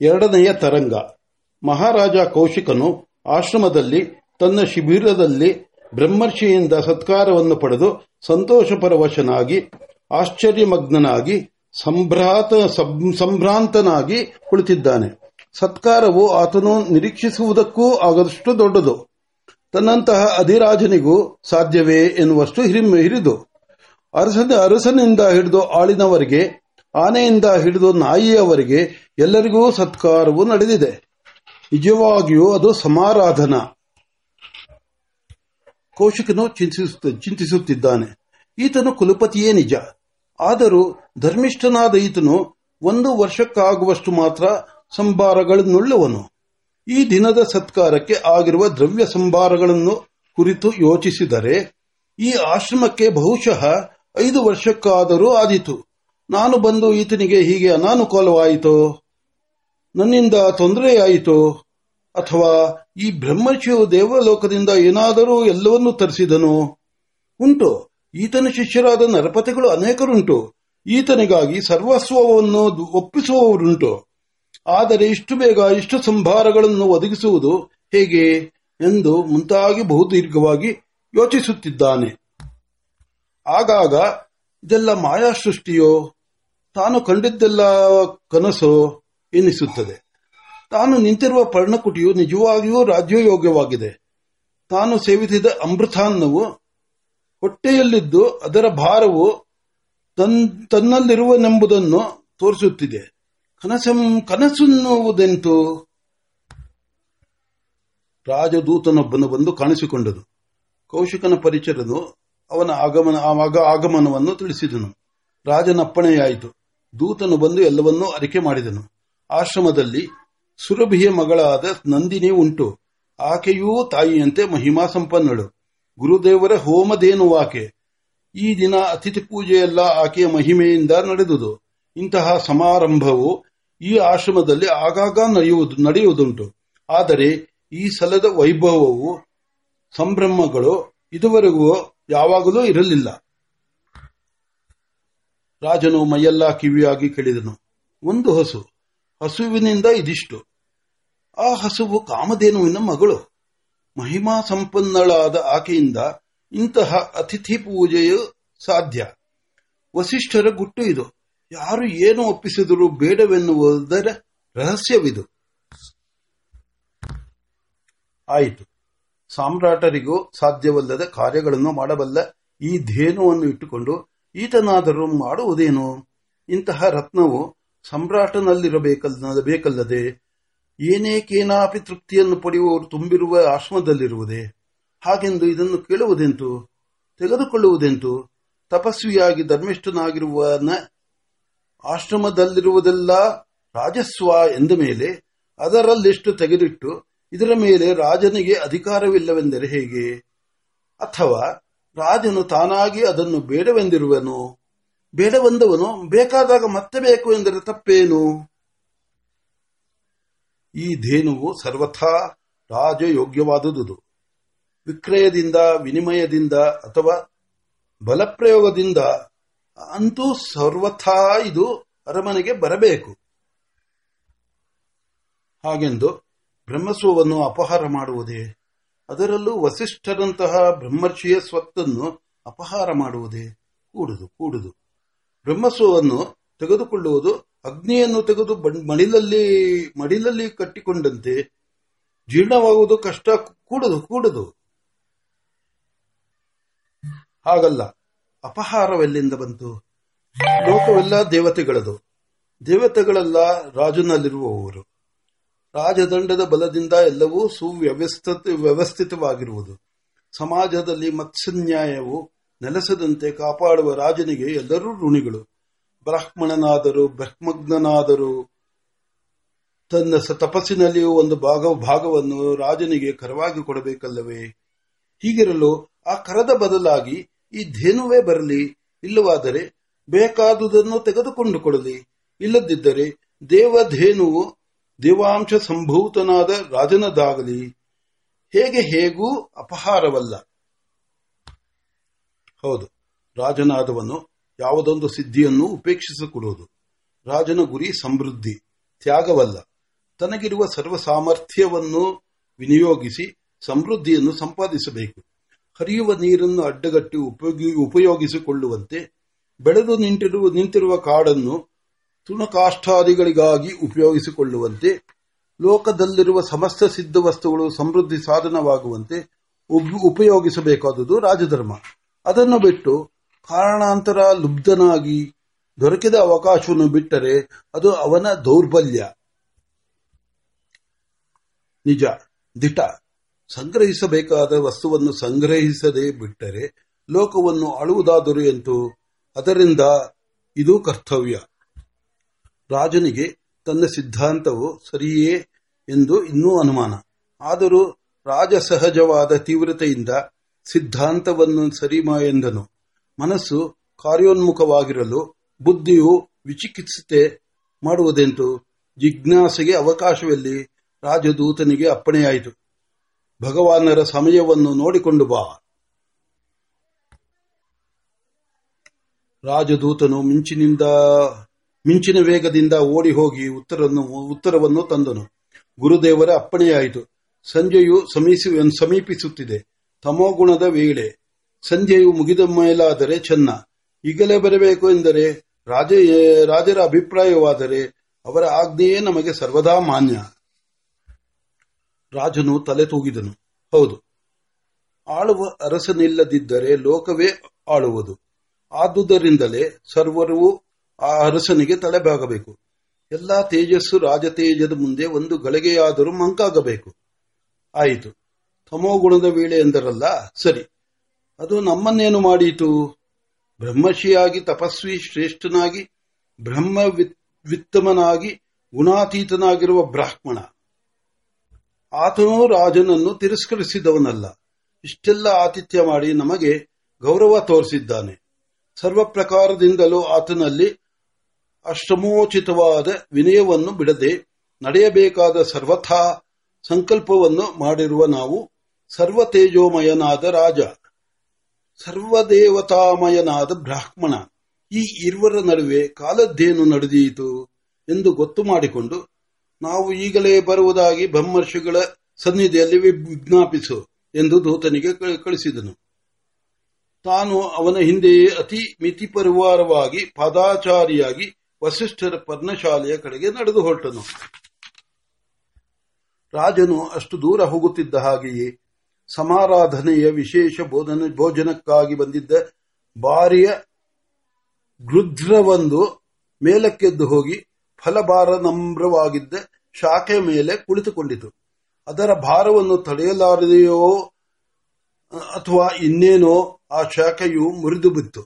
ಎರಡನೆಯ ತರಂಗ. ಮಹಾರಾಜ ಕೌಶಿಕನು ಆಶ್ರಮದಲ್ಲಿ ತನ್ನ ಶಿಬಿರದಲ್ಲಿ ಬ್ರಹ್ಮರ್ಷಿಯಿಂದ ಸತ್ಕಾರವನ್ನು ಪಡೆದು ಸಂತೋಷಪರವಶನಾಗಿ, ಆಶ್ಚರ್ಯಮಗ್ನನಾಗಿ, ಸಂಭ್ರಾತ ಸಂಭ್ರಾಂತನಾಗಿ ಕುಳಿತಿದ್ದಾನೆ. ಸತ್ಕಾರವು ಆತನು ನಿರೀಕ್ಷಿಸುವುದಕ್ಕೂ ಆಗದಷ್ಟು ದೊಡ್ಡದು. ತನ್ನಂತಹ ಅಧಿರಾಜನಿಗೂ ಸಾಧ್ಯವೇ ಎನ್ನುವಷ್ಟು ಹಿರಿದು, ಅರಸನ ಅರಸನಿಂದ ಹಿಡಿದು ಆಳಿನವರಿಗೆ ಆನೆಯಿಂದ ಹಿಡಿದು ನಾಯಿಯವರೆಗೆ ಎಲ್ಲರಿಗೂ ಸತ್ಕಾರವು ನಡೆದಿದೆ. ನಿಜವಾಗಿಯೂ ಅದು ಸಮಾರಾಧನ. ಕೌಶಿಕನು ಚಿಂತಿಸುತ್ತ- ಚಿಂತಿಸುತ್ತಿದ್ದಾನೆ. ಈತನು ಕುಲಪತಿಯೇ ನಿಜ. ಆದರೂ ಧರ್ಮಿಷ್ಠನಾದ ಈತನು ಒಂದು ವರ್ಷಕ್ಕಾಗುವಷ್ಟು ಮಾತ್ರ ಸಂಭಾರಗಳನ್ನುಳ್ಳವನು. ಈ ದಿನದ ಸತ್ಕಾರಕ್ಕೆ ಆಗಿರುವ ದ್ರವ್ಯ ಸಂಭಾರಗಳನ್ನು ಕುರಿತು ಯೋಚಿಸಿದರೆ ಈ ಆಶ್ರಮಕ್ಕೆ ಬಹುಶಃ ಐದು ವರ್ಷಕ್ಕಾದರೂ ಆದೀತು. ನಾನು ಬಂದು ಈತನಿಗೆ ಹೀಗೆ ಅನಾನುಕೂಲವಾಯಿತೋ? ನನ್ನಿಂದ ತೊಂದರೆಯಾಯಿತು? ಅಥವಾ ಈ ಬ್ರಹ್ಮರ್ಷಿಯು ದೇವಲೋಕದಿಂದ ಏನಾದರೂ ಎಲ್ಲವನ್ನೂ ತರಿಸಿದನು? ಉಂಟು. ಈತನ ಶಿಷ್ಯರಾದ ನರಪತಿಗಳು ಅನೇಕರುಂಟು. ಈತನಿಗಾಗಿ ಸರ್ವಸ್ವವನ್ನು ಒಪ್ಪಿಸುವವರುಂಟು. ಆದರೆ ಇಷ್ಟು ಬೇಗ ಇಷ್ಟು ಸಂಭಾರಗಳನ್ನು ಒದಗಿಸುವುದು ಹೇಗೆ ಎಂದು ಮುಂತಾಗಿ ಬಹುದೀರ್ಘವಾಗಿ ಯೋಚಿಸುತ್ತಿದ್ದಾನೆ. ಆಗಾಗ, ಇದೆಲ್ಲ ಮಾಯಾ ಸೃಷ್ಟಿಯೋ ತಾನು ಕಂಡಿದ್ದೆಲ್ಲ ಕನಸು ಎನಿಸುತ್ತದೆ. ತಾನು ನಿಂತಿರುವ ಪರ್ಣಕುಟಿಯು ನಿಜವಾಗಿಯೂ ರಾಜ್ಯಯೋಗ್ಯವಾಗಿದೆ. ತಾನು ಸೇವಿಸಿದ ಅಮೃತಾನ್ನವು ಹೊಟ್ಟೆಯಲ್ಲಿದ್ದು ಅದರ ಭಾರವು ತನ್, ತನ್ನಲ್ಲಿರುವನೆಂಬುದನ್ನು ತೋರಿಸುತ್ತಿದೆ. ಕನಸಂ, ಕನಸುನ್ನುವುದೆಂತು? ರಾಜದೂತನೊಬ್ಬನು ಬಂದು ಕಾಣಿಸಿಕೊಂಡನು. ಕೌಶಿಕನ ಪರಿಚರನು ಅವನ ಆಗಮನ, ಆಗ ಆಗಮನವನ್ನು ತಿಳಿಸಿದನು. ರಾಜನ ಅಪ್ಪಣೆಯಾಯಿತು ದೂತನು ಬಂದು ಎಲ್ಲವನ್ನೂ ಅರಿಕೆ ಮಾಡಿದನು. ಆಶ್ರಮದಲ್ಲಿ ಸುರಭಿಯ ಮಗಳಾದ ನಂದಿನಿ ಉಂಟು. ಆಕೆಯೂ ತಾಯಿಯಂತೆ ಮಹಿಮಾ ಸಂಪನ್ನಳು ಗುರುದೇವರ ಹೋಮದೇನು ಆಕೆ? ಈ ದಿನ ಅತಿಥಿ ಪೂಜೆಯೆಲ್ಲ ಆಕೆಯ ಮಹಿಮೆಯಿಂದ ನಡೆದುದು. ಇಂತಹ ಸಮಾರಂಭವು ಈ ಆಶ್ರಮದಲ್ಲಿ ಆಗಾಗ ನಡೆಯುವುದು, ನಡೆಯುವುದುಂಟು. ಆದರೆ ಈ ಸಲದ ವೈಭವವು ಸಂಭ್ರಮಗಳು ಇದುವರೆಗೂ ಯಾವಾಗಲೂ ಇರಲಿಲ್ಲ. ರಾಜನು ಮೈಯೆಲ್ಲ ಕಿವಿಯಾಗಿ ಕೇಳಿದನು. ಒಂದು ಹಸು, ಹಸುವಿನಿಂದ ಇದಿಷ್ಟು. ಆ ಹಸುವು ಕಾಮಧೇನುವಿನ ಮಗಳು. ಮಹಿಮಾ ಸಂಪನ್ನಳಾದ ಆಕೆಯಿಂದ ಇಂತಹ ಅತಿಥಿ ಪೂಜೆಯು ಸಾಧ್ಯ. ವಸಿಷ್ಠರ ಗುಟ್ಟು ಇದು. ಯಾರು ಏನು ಒಪ್ಪಿಸಿದರೂ ಬೇಡವೆನ್ನುವುದರ ರಹಸ್ಯವಿದು. ಆಯಿತು. ಸಾಮ್ರಾಟರಿಗೂ ಸಾಧ್ಯವಲ್ಲದ ಕಾರ್ಯಗಳನ್ನು ಮಾಡಬಲ್ಲ ಈ ಧೇನುವನ್ನು ಇಟ್ಟುಕೊಂಡು ಈತನಾದರೂ ಮಾಡುವುದೇನು? ಇಂತಹ ರತ್ನವು ಬೇಕಲ್ಲದೆ ಏನೇಕೇನಾಪಿ ತೃಪ್ತಿಯನ್ನು ಪಡೆಯುವವರು ತುಂಬಿರುವ ಆಶ್ರಮದಲ್ಲಿರುವುದೇ? ಹಾಗೆಂದು ಇದನ್ನು ಕೇಳುವುದೆಂತು? ತೆಗೆದುಕೊಳ್ಳುವುದೆಂತು? ತಪಸ್ವಿಯಾಗಿ ಧರ್ಮಿಷ್ಠನಾಗಿರುವನ ಆಶ್ರಮದಲ್ಲಿರುವುದೆಲ್ಲ ರಾಜಸ್ವ ಎಂದ ಮೇಲೆ ಅದರಲ್ಲಿಷ್ಟು ತೆಗೆದಿಟ್ಟು ಇದರ ಮೇಲೆ ರಾಜನಿಗೆ ಅಧಿಕಾರವಿಲ್ಲವೆಂದರೆ ಹೇಗೆ? ಅಥವಾ ರಾಜನು ತಾನಾಗಿ ಅದನ್ನು ಬೇಡವೆಂದಿರುವನು? ಬೇಡವೆಂದವನು ಬೇಕಾದಾಗ ಮತ್ತೆ ಬೇಕು ಎಂದರೆ ತಪ್ಪೇನು? ಈ ಧೇನುವು ಸರ್ವಥಾ ರಾಜಯೋಗ್ಯವಾದುದು. ವಿಕ್ರಯದಿಂದ, ವಿನಿಮಯದಿಂದ ಅಥವಾ ಬಲಪ್ರಯೋಗದಿಂದ ಅಂತೂ ಸರ್ವಥಾ ಇದು ಅರಮನೆಗೆ ಬರಬೇಕು. ಹಾಗೆಂದು ಬ್ರಹ್ಮಸ್ವವನ್ನು ಅಪಹಾರ ಮಾಡುವುದೇ ಅದರಲ್ಲೂ ವಸಿಷ್ಠರಂತಹ ಬ್ರಹ್ಮರ್ಷಿಯ ಸ್ವತ್ತನ್ನು ಅಪಹಾರ ಮಾಡುವುದೇ ಕೂಡುದು ಕೂಡುದು. ಬ್ರಹ್ಮಸ್ವವನ್ನು ತೆಗೆದುಕೊಳ್ಳುವುದು ಅಗ್ನಿಯನ್ನು ತೆಗೆದು ಮಡಿಲಲ್ಲಿ ಮಡಿಲಲ್ಲಿ ಕಟ್ಟಿಕೊಂಡಂತೆ ಜೀರ್ಣವಾಗುವುದು ಕಷ್ಟ, ಕೂಡದು ಕೂಡದು. ಹಾಗಲ್ಲ, ಅಪಹಾರವೆಲ್ಲಿಂದ ಬಂತು? ಲೋಕವೆಲ್ಲ ದೇವತೆಗಳದು. ದೇವತೆಗಳೆಲ್ಲ ರಾಜನಲ್ಲಿರುವವರು. ರಾಜದಂಡದ ಬಲದಿಂದ ಎಲ್ಲವೂ ಸುವ್ಯವಸ್ಥಿತ, ವ್ಯವಸ್ಥಿತವಾಗಿರುವುದು. ಸಮಾಜದಲ್ಲಿ ಮತ್ಸ್ಯನ್ಯಾಯವು ನೆಲೆಸದಂತೆ ಕಾಪಾಡುವ ರಾಜನಿಗೆ ಎಲ್ಲರೂ ಋಣಿಗಳು. ಬ್ರಾಹ್ಮಣನಾದರೂ ಬ್ರಹ್ಮಜ್ಞನಾದರೂ ತನ್ನ ತಪಸ್ಸಿನಲ್ಲಿಯೂ ಒಂದು ಭಾಗ, ಭಾಗವನ್ನು ರಾಜನಿಗೆ ಕರವಾಗಿ ಕೊಡಬೇಕಲ್ಲವೇ? ಹೀಗಿರಲು ಆ ಕರದ ಬದಲಾಗಿ ಈ ಧೇನುವೇ ಬರಲಿ, ಇಲ್ಲವಾದರೆ ಬೇಕಾದುದನ್ನು ತೆಗೆದುಕೊಂಡು ಕೊಡಲಿ. ಇಲ್ಲದಿದ್ದರೆ ದೇವಧೇನುವು ದೇವಾಂಶ ಸಂಭೂತನಾದ ರಾಜನದಾಗಲಿ, ಹೇಗೆ ಹೇಗೂ ಅಪಹಾರವಲ್ಲ. ಹೌದು, ರಾಜನಾದವನು ಯಾವುದೊಂದು ಸಿದ್ಧಿಯನ್ನು ಉಪೇಕ್ಷಿಸಿಕೊಡುವುದು ರಾಜನ ಗುರಿ ಸಮೃದ್ಧಿ, ತ್ಯಾಗವಲ್ಲ. ತನಗಿರುವ ಸರ್ವ ಸಾಮರ್ಥ್ಯವನ್ನು ವಿನಿಯೋಗಿಸಿ ಸಮೃದ್ಧಿಯನ್ನು ಸಂಪಾದಿಸಬೇಕು. ಹರಿಯುವ ನೀರನ್ನು ಅಡ್ಡಗಟ್ಟಿ ಉಪಯೋಗಿಸಿಕೊಳ್ಳುವಂತೆ, ಬೆಳೆದು ನಿಂತಿರುವ ನಿಂತಿರುವ ಕಾಡನ್ನು ತುಣಕಾಷ್ಟಾದಿಗಳಿಗಾಗಿ ಉಪಯೋಗಿಸಿಕೊಳ್ಳುವಂತೆ, ಲೋಕದಲ್ಲಿರುವ ಸಮಸ್ತ ಸಿದ್ಧ ವಸ್ತುಗಳು ಸಮೃದ್ಧಿ ಸಾಧನವಾಗುವಂತೆ ಉಪಯೋಗಿಸಬೇಕಾದುದು ರಾಜಧರ್ಮ. ಅದನ್ನು ಬಿಟ್ಟು ಕಾರಣಾಂತರ ಲುಬ್ಧನಾಗಿ ದೊರಕಿದ ಅವಕಾಶವನ್ನು ಬಿಟ್ಟರೆ ಅದು ಅವನ ದೌರ್ಬಲ್ಯ. ನಿಜ. ದಿಟ. ಸಂಗ್ರಹಿಸಬೇಕಾದ ವಸ್ತುವನ್ನು ಸಂಗ್ರಹಿಸದೆ ಬಿಟ್ಟರೆ ಲೋಕವನ್ನು ಅಳುವುದಾದರೂ ಎಂತು ಅದರಿಂದ ಇದು ಕರ್ತವ್ಯ. ರಾಜನಿಗೆ ತನ್ನ ಸಿದ್ಧಾಂತವು ಸರಿಯೇ ಎಂದು ಇನ್ನೂ ಅನುಮಾನ. ಆದರೂ ರಾಜ ಸಹಜವಾದ ತೀವ್ರತೆಯಿಂದ ಸಿದ್ಧಾಂತವನ್ನು ಸರಿ ಎಂದನು. ಮನಸ್ಸು ಕಾರ್ಯೋನ್ಮುಖವಾಗಿರಲು ಬುದ್ಧಿಯು ವಿಚಿಕಿತ್ಸತೆ ಮಾಡುವುದೆಂಟು ಜಿಜ್ಞಾಸೆಗೆ ಅವಕಾಶವೆಲ್ಲಿ ರಾಜದೂತನಿಗೆ ಅಪ್ಪಣೆಯಾಯಿತು. ಭಗವಾನರ ಸಮಯವನ್ನು ನೋಡಿಕೊಂಡು ಬಾ. ರಾಜದೂತನು ಮಿಂಚಿನಿಂದ ಮಿಂಚಿನ ವೇಗದಿಂದ ಓಡಿ ಹೋಗಿ ಉತ್ತರವನ್ನು ಉತ್ತರವನ್ನು ತಂದನು. ಗುರುದೇವರ ಅಪ್ಪಣೆಯಾಯಿತು. ಸಂಜೆಯು ಸಮೀಪಿಸುತ್ತಿದೆ. ತಮೋಗುಣದ ವೇಳೆ ಸಂಜೆಯು ಮುಗಿದ ಮೇಲಾದರೆ ಚೆನ್ನ ಈಗಲೇ ಬರಬೇಕು ಎಂದರೆ ರಾಜ, ರಾಜರ ಅಭಿಪ್ರಾಯವಾದರೆ ಅವರ ಆಜ್ಞೆಯೇ ನಮಗೆ ಸರ್ವದಾ ಮಾನ್ಯ. ರಾಜನು ತಲೆ ತೂಗಿದನು. ಹೌದು. ಆಳುವ ಅರಸನಿಲ್ಲದಿದ್ದರೆ ಲೋಕವೇ ಆಳುವುದು. ಆದುದರಿಂದಲೇ ಸರ್ವರೂ ಆ ಅರಸನಿಗೆ ತಲೆಬಾಗಬೇಕು. ಎಲ್ಲಾ ತೇಜಸ್ಸು ರಾಜತೇಜದ ಮುಂದೆ ಒಂದು ಗಳಿಗೆಯಾದರೂ ಮಂಕಾಗಬೇಕು. ಆಯಿತು. ತಮೋಗುಣದ ವೇಳೆ ಎಂದರಲ್ಲ? ಸರಿ. ಅದು ನಮ್ಮನ್ನೇನು ಮಾಡೀತು? ಬ್ರಹ್ಮಶಿಯಾಗಿ ತಪಸ್ವಿ ಶ್ರೇಷ್ಠನಾಗಿ, ಬ್ರಹ್ಮ ವಿತ್ತಮನಾಗಿ, ಗುಣಾತೀತನಾಗಿರುವ ಬ್ರಾಹ್ಮಣ. ಆತನೂ ರಾಜನನ್ನು ತಿರಸ್ಕರಿಸಿದವನಲ್ಲ. ಇಷ್ಟೆಲ್ಲ ಆತಿಥ್ಯ ಮಾಡಿ ನಮಗೆ ಗೌರವ ತೋರಿಸಿದ್ದಾನೆ. ಸರ್ವ ಪ್ರಕಾರದಿಂದಲೂ ಆತನಲ್ಲಿ ಅಷ್ಟಮೋಚಿತವಾದ ವಿನಯವನ್ನು ಬಿಡದೆ ನಡೆಯಬೇಕಾದ ಸರ್ವಥಾ ಸಂಕಲ್ಪವನ್ನು ಮಾಡಿರುವ ನಾವು ಸರ್ವತೇಜೋಮಯನಾದ ರಾಜ, ಸರ್ವದೇವತಾಮಯನಾದ ಬ್ರಾಹ್ಮಣ, ಈ ಇರುವರ ನಡುವೆ ಕಾಲದ್ದೇನು ನಡೆದೀತು ಎಂದು ಗೊತ್ತು ಮಾಡಿಕೊಂಡು ನಾವು ಈಗಲೇ ಬರುವುದಾಗಿ ಬ್ರಹ್ಮರ್ಷಿಗಳ ಸನ್ನಿಧಿಯಲ್ಲಿ ವಿಜ್ಞಾಪಿಸು ಎಂದು ದೂತನಿಗೆ ಕಳಿಸಿದನು. ತಾನು ಅವನ ಹಿಂದೆಯೇ ಅತಿ ಮಿತಿಪರಿವಾರವಾಗಿ ಪಾದಾಚಾರಿಯಾಗಿ ವಸಿಷ್ಠರ ಪರ್ಣಶಾಲೆಯ ಕಡೆಗೆ ನಡೆದು ಹೊರಟನು. ರಾಜನು ಅಷ್ಟು ದೂರ ಹೋಗುತ್ತಿದ್ದ ಹಾಗೆಯೇ ಸಮಾರಾಧನೆಯ ವಿಶೇಷ ಭೋಜನಕ್ಕಾಗಿ ಬಂದಿದ್ದ ಬಾರಿಯ ಗೃಧ್ರವೊಂದು ಮೇಲಕ್ಕೆದ್ದು ಹೋಗಿ ಫಲಭಾರ ನಮ್ರವಾಗಿದ್ದ ಶಾಖೆ ಮೇಲೆ ಕುಳಿತುಕೊಂಡಿತು. ಅದರ ಭಾರವನ್ನು ತಡೆಯಲಾರದೆಯೋ ಅಥವಾ ಇನ್ನೇನೋ ಆ ಶಾಖೆಯು ಮುರಿದು ಬಿತ್ತು.